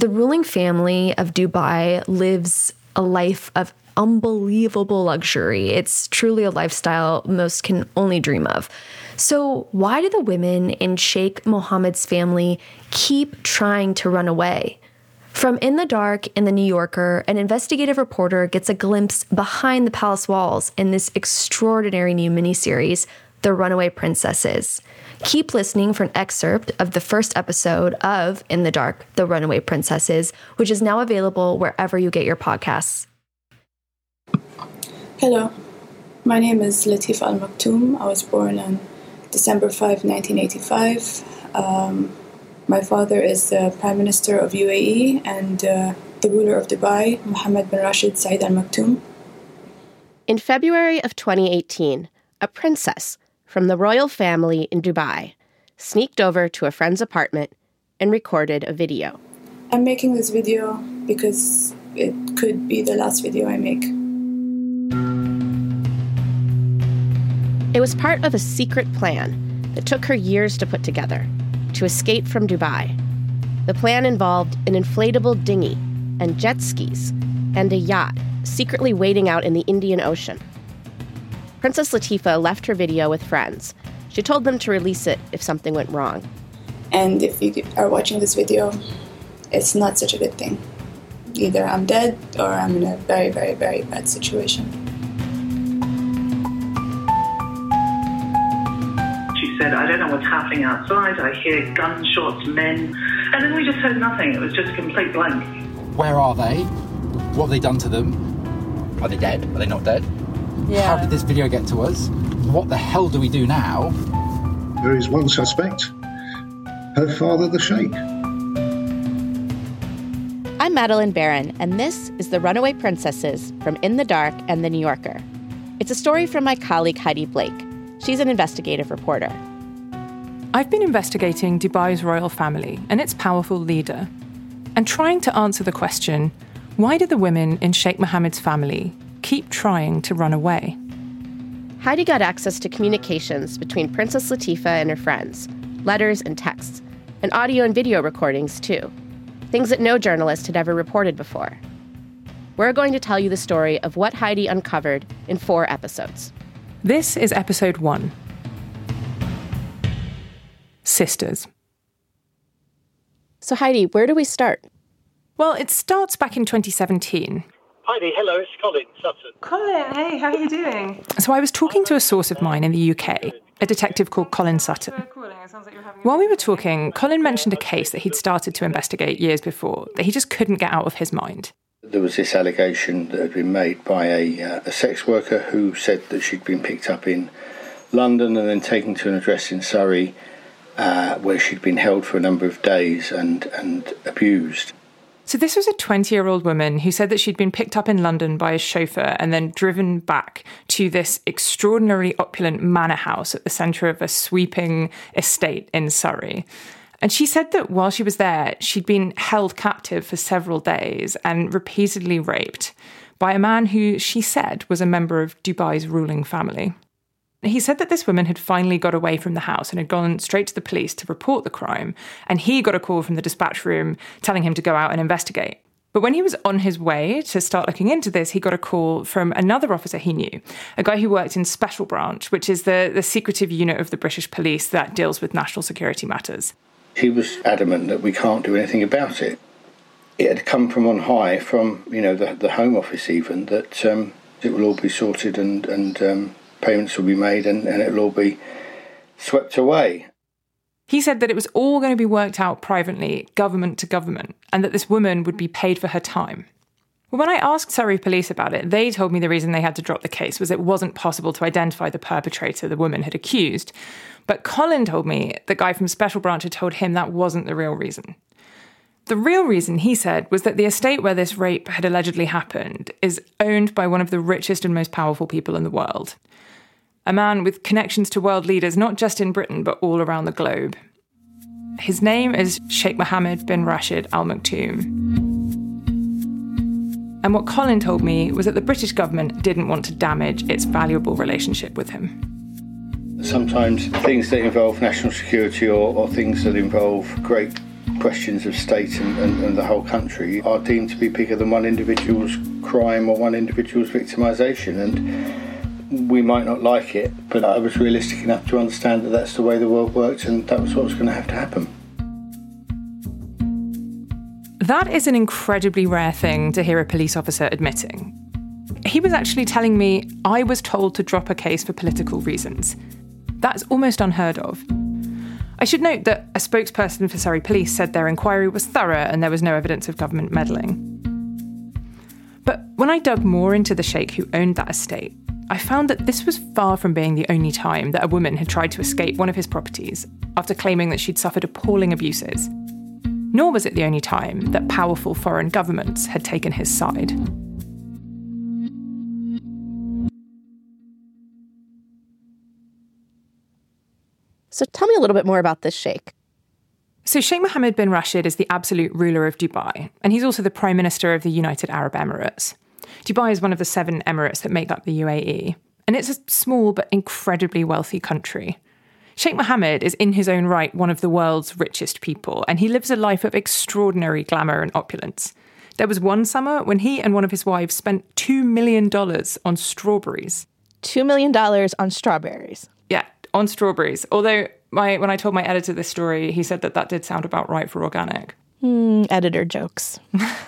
The ruling family of Dubai lives a life of unbelievable luxury. It's truly a lifestyle most can only dream of. So, why do the women in Sheikh Mohammed's family keep trying to run away? From In the Dark in The New Yorker, an investigative reporter gets a glimpse behind the palace walls in this extraordinary new miniseries, The Runaway Princesses. Keep listening for an excerpt of the first episode of In the Dark, The Runaway Princesses, which is now available wherever you get your podcasts. Hello, my name is Latifa Al Maktoum. I was born on December 5, 1985. Um, my father is the Prime Minister of UAE and uh, the ruler of Dubai, Mohammed bin Rashid Said Al Maktoum. In February of 2018, a princess from the royal family in Dubai sneaked over to a friend's apartment and recorded a video. I'm making this video because it could be the last video I make. It was part of a secret plan that took her years to put together to escape from Dubai. The plan involved an inflatable dinghy and jet skis and a yacht secretly waiting out in the Indian Ocean. Princess Latifa left her video with friends. She told them to release it if something went wrong. And if you are watching this video, it's not such a good thing. Either I'm dead or I'm in a very, very, very bad situation. She said, I don't know what's happening outside. I hear gunshots, men. And then we just heard nothing. It was just a complete blank. Where are they? What have they done to them? Are they dead? Are they not dead? Yeah. How did this video get to us? What the hell do we do now? There is one suspect her father, the Sheikh. I'm Madeleine Baran, and this is The Runaway Princesses from In the Dark and The New Yorker. It's a story from my colleague Heidi Blake. She's an investigative reporter. I've been investigating Dubai's royal family and its powerful leader, and trying to answer the question why do the women in Sheikh Mohammed's family keep trying to run away? Heidi got access to communications between Princess Latifa and her friends, letters and texts, and audio and video recordings, too. Things that no journalist had ever reported before. We're going to tell you the story of what Heidi uncovered in four episodes. This is episode one sisters. So, Heidi, where do we start? Well, it starts back in 2017. Heidi, hello, it's Colin Sutton. Colin, hey, how are you doing? So, I was talking to a source of mine in the UK, a detective called Colin Sutton. While we were talking, Colin mentioned a case that he'd started to investigate years before that he just couldn't get out of his mind. There was this allegation that had been made by a, uh, a sex worker who said that she'd been picked up in London and then taken to an address in Surrey uh, where she'd been held for a number of days and, and abused. So, this was a 20 year old woman who said that she'd been picked up in London by a chauffeur and then driven back to this extraordinarily opulent manor house at the centre of a sweeping estate in Surrey. And she said that while she was there, she'd been held captive for several days and repeatedly raped by a man who she said was a member of Dubai's ruling family. He said that this woman had finally got away from the house and had gone straight to the police to report the crime, and he got a call from the dispatch room telling him to go out and investigate. But when he was on his way to start looking into this, he got a call from another officer he knew, a guy who worked in Special Branch, which is the, the secretive unit of the British police that deals with national security matters. He was adamant that we can't do anything about it. It had come from on high, from you know the, the Home Office even, that um, it will all be sorted and and um, payments will be made and, and it'll all be swept away. He said that it was all going to be worked out privately, government to government, and that this woman would be paid for her time. Well, when I asked Surrey police about it, they told me the reason they had to drop the case was it wasn't possible to identify the perpetrator the woman had accused. But Colin told me the guy from Special Branch had told him that wasn't the real reason. The real reason, he said, was that the estate where this rape had allegedly happened is owned by one of the richest and most powerful people in the world a man with connections to world leaders not just in Britain but all around the globe. His name is Sheikh Mohammed bin Rashid Al Maktoum. And what Colin told me was that the British government didn't want to damage its valuable relationship with him. Sometimes things that involve national security or, or things that involve great questions of state and, and, and, the whole country are deemed to be bigger than one individual's crime or one individual's victimisation. And we might not like it, but I was realistic enough to understand that that's the way the world works and that was what was going to have to happen. That is an incredibly rare thing to hear a police officer admitting. He was actually telling me I was told to drop a case for political reasons. That's almost unheard of. I should note that a spokesperson for Surrey Police said their inquiry was thorough and there was no evidence of government meddling. But when I dug more into the sheikh who owned that estate, I found that this was far from being the only time that a woman had tried to escape one of his properties after claiming that she'd suffered appalling abuses. Nor was it the only time that powerful foreign governments had taken his side. So tell me a little bit more about this sheikh. So, Sheikh Mohammed bin Rashid is the absolute ruler of Dubai, and he's also the Prime Minister of the United Arab Emirates. Dubai is one of the seven emirates that make up the UAE, and it's a small but incredibly wealthy country. Sheikh Mohammed is in his own right one of the world's richest people, and he lives a life of extraordinary glamour and opulence. There was one summer when he and one of his wives spent $2 million on strawberries. $2 million on strawberries. On strawberries. Although my when I told my editor this story, he said that that did sound about right for organic. Mm, editor jokes.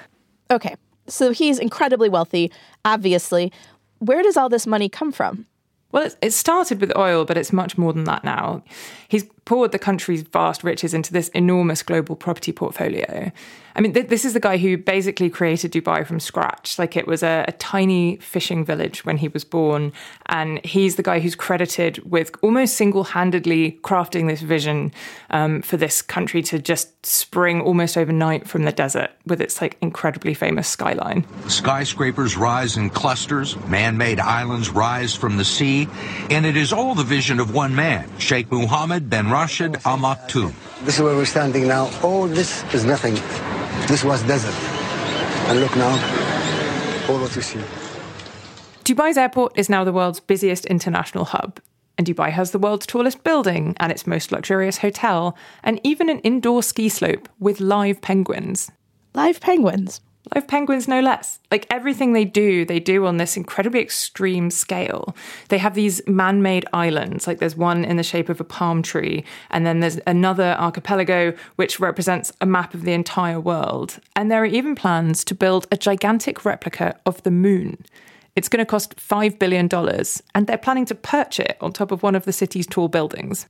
okay, so he's incredibly wealthy, obviously. Where does all this money come from? Well, it started with oil, but it's much more than that now. He's poured the country's vast riches into this enormous global property portfolio. I mean, th- this is the guy who basically created Dubai from scratch. Like it was a, a, tiny fishing village when he was born. And he's the guy who's credited with almost single handedly crafting this vision um, for this country to just spring almost overnight from the desert with its like incredibly famous skyline. Skyscrapers rise in clusters, man made islands rise from the sea. And it is all the vision of one man, Sheikh Mohammed bin Rashid Al Maktoum. This is where we're standing now. All this is nothing. This was desert. And look now, all what you see. Dubai's airport is now the world's busiest international hub. And Dubai has the world's tallest building and its most luxurious hotel, and even an indoor ski slope with live penguins. Live penguins? Live penguins, no less. Like everything they do, they do on this incredibly extreme scale. They have these man made islands, like there's one in the shape of a palm tree, and then there's another archipelago which represents a map of the entire world. And there are even plans to build a gigantic replica of the moon. It's going to cost $5 billion, and they're planning to perch it on top of one of the city's tall buildings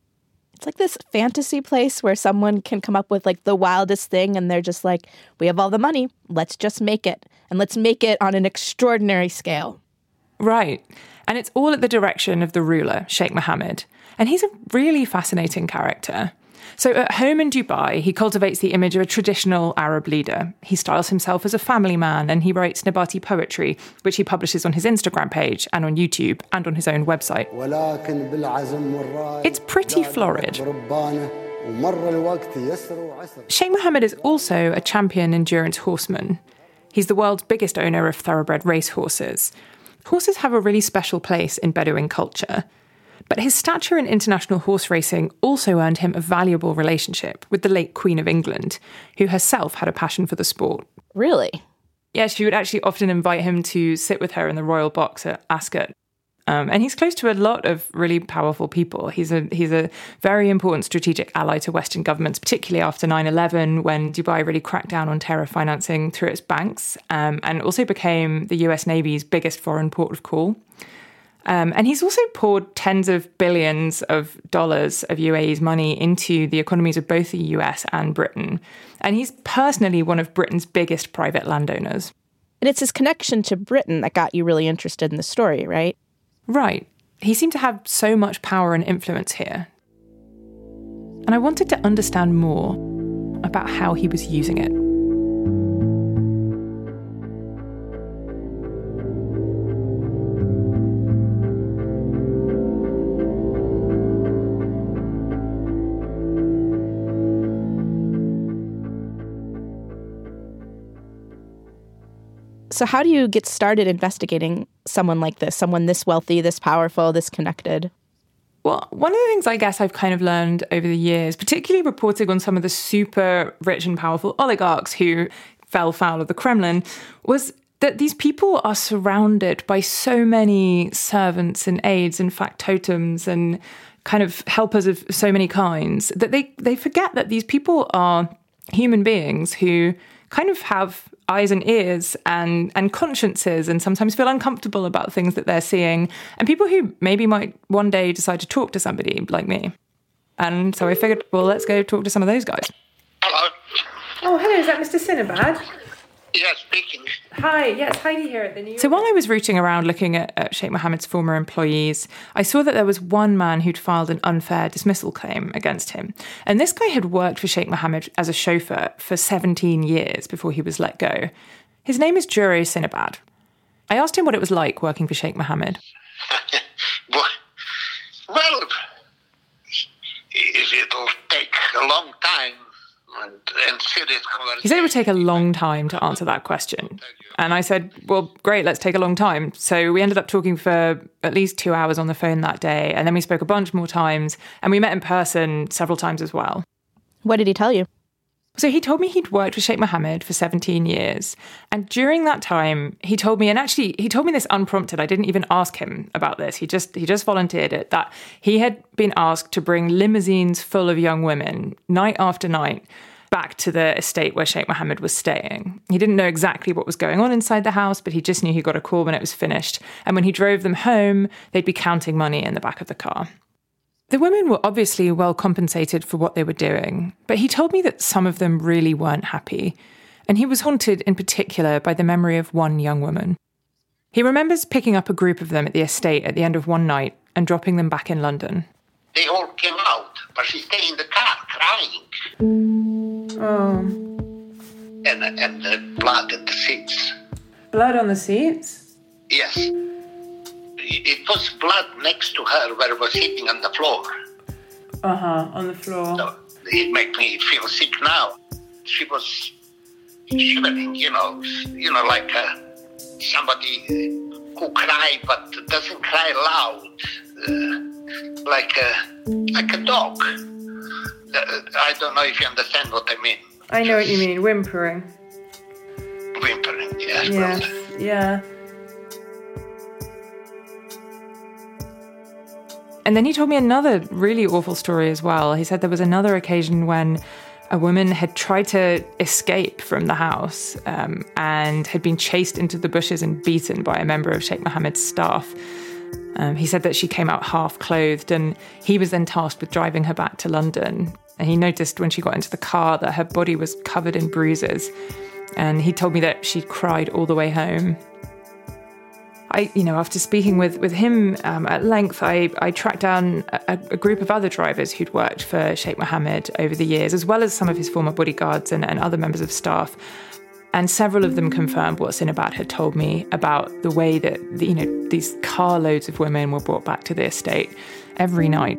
it's like this fantasy place where someone can come up with like the wildest thing and they're just like, we have all the money, let's just make it. And let's make it on an extraordinary scale. Right. And it's all at the direction of the ruler, Sheikh Mohammed. And he's a really fascinating character. So at home in Dubai, he cultivates the image of a traditional Arab leader. He styles himself as a family man and he writes Nabati poetry, which he publishes on his Instagram page and on YouTube and on his own website. It's pretty florid. Sheikh Mohammed is also a champion endurance horseman. He's the world's biggest owner of thoroughbred racehorses. Horses have a really special place in Bedouin culture. But his stature in international horse racing also earned him a valuable relationship with the late Queen of England, who herself had a passion for the sport. Really? Yeah, she would actually often invite him to sit with her in the royal box at Ascot. Um, and he's close to a lot of really powerful people. He's a he's a very important strategic ally to Western governments, particularly after 9/11, when Dubai really cracked down on terror financing through its banks, um, and also became the U.S. Navy's biggest foreign port of call. Um, and he's also poured tens of billions of dollars of UAE's money into the economies of both the US and Britain. And he's personally one of Britain's biggest private landowners. And it's his connection to Britain that got you really interested in the story, right? Right. He seemed to have so much power and influence here. And I wanted to understand more about how he was using it. So, how do you get started investigating someone like this, someone this wealthy, this powerful, this connected? Well, one of the things I guess I've kind of learned over the years, particularly reporting on some of the super rich and powerful oligarchs who fell foul of the Kremlin, was that these people are surrounded by so many servants and aides and factotums and kind of helpers of so many kinds that they, they forget that these people are human beings who kind of have eyes and ears and and consciences and sometimes feel uncomfortable about things that they're seeing and people who maybe might one day decide to talk to somebody like me. And so i figured well let's go talk to some of those guys. Hello. Oh hello is that mr Sinabad Yes, speaking. Hi, yes, Heidi here at the New So while I was rooting around looking at, at Sheikh Mohammed's former employees, I saw that there was one man who'd filed an unfair dismissal claim against him. And this guy had worked for Sheikh Mohammed as a chauffeur for 17 years before he was let go. His name is Jure Sinabad. I asked him what it was like working for Sheikh Mohammed. well, it'll take a long time He said it would take a long time to answer that question. And I said, well, great, let's take a long time. So we ended up talking for at least two hours on the phone that day. And then we spoke a bunch more times. And we met in person several times as well. What did he tell you? So he told me he'd worked with Sheikh Mohammed for 17 years. And during that time, he told me, and actually he told me this unprompted. I didn't even ask him about this. He just he just volunteered it that he had been asked to bring limousines full of young women night after night back to the estate where Sheikh Mohammed was staying. He didn't know exactly what was going on inside the house, but he just knew he got a call when it was finished. And when he drove them home, they'd be counting money in the back of the car. The women were obviously well compensated for what they were doing, but he told me that some of them really weren't happy, and he was haunted in particular by the memory of one young woman. He remembers picking up a group of them at the estate at the end of one night and dropping them back in London. They all came out, but she stayed in the car crying. Oh. And, and the blood at the seats. Blood on the seats? Yes it was blood next to her where it was sitting on the floor. Uh huh, on the floor. So it made me feel sick now. She was shivering, you know, you know, like uh, somebody who cry but doesn't cry loud, uh, like a like a dog. Uh, I don't know if you understand what I mean. I know what you mean, whimpering. Whimpering, yes. Yeah, yeah. And then he told me another really awful story as well. He said there was another occasion when a woman had tried to escape from the house um, and had been chased into the bushes and beaten by a member of Sheikh Mohammed's staff. Um, he said that she came out half clothed, and he was then tasked with driving her back to London. And he noticed when she got into the car that her body was covered in bruises. And he told me that she'd cried all the way home. I, you know, after speaking with with him um, at length, I, I tracked down a, a, group of other drivers who'd worked for Sheikh Mohammed over the years, as well as some of his former bodyguards and, and other members of staff. And several of them confirmed what Sinabad had told me about the way that you know these carloads of women were brought back to the estate every night.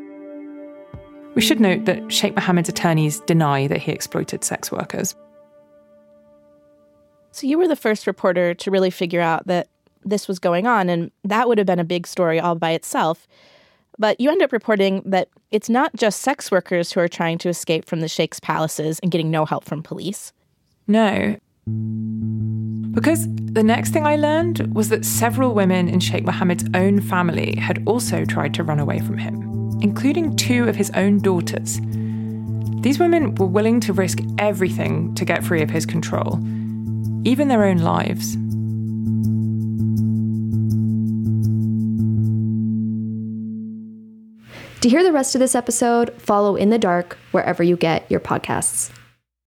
We should note that Sheikh Mohammed's attorneys deny that he exploited sex workers. So you were the first reporter to really figure out that this was going on, and that would have been a big story all by itself. But you end up reporting that it's not just sex workers who are trying to escape from the Sheikh's palaces and getting no help from police. No. Because the next thing I learned was that several women in Sheikh Mohammed's own family had also tried to run away from him, including two of his own daughters. These women were willing to risk everything to get free of his control, even their own lives. To hear the rest of this episode, follow In the Dark wherever you get your podcasts.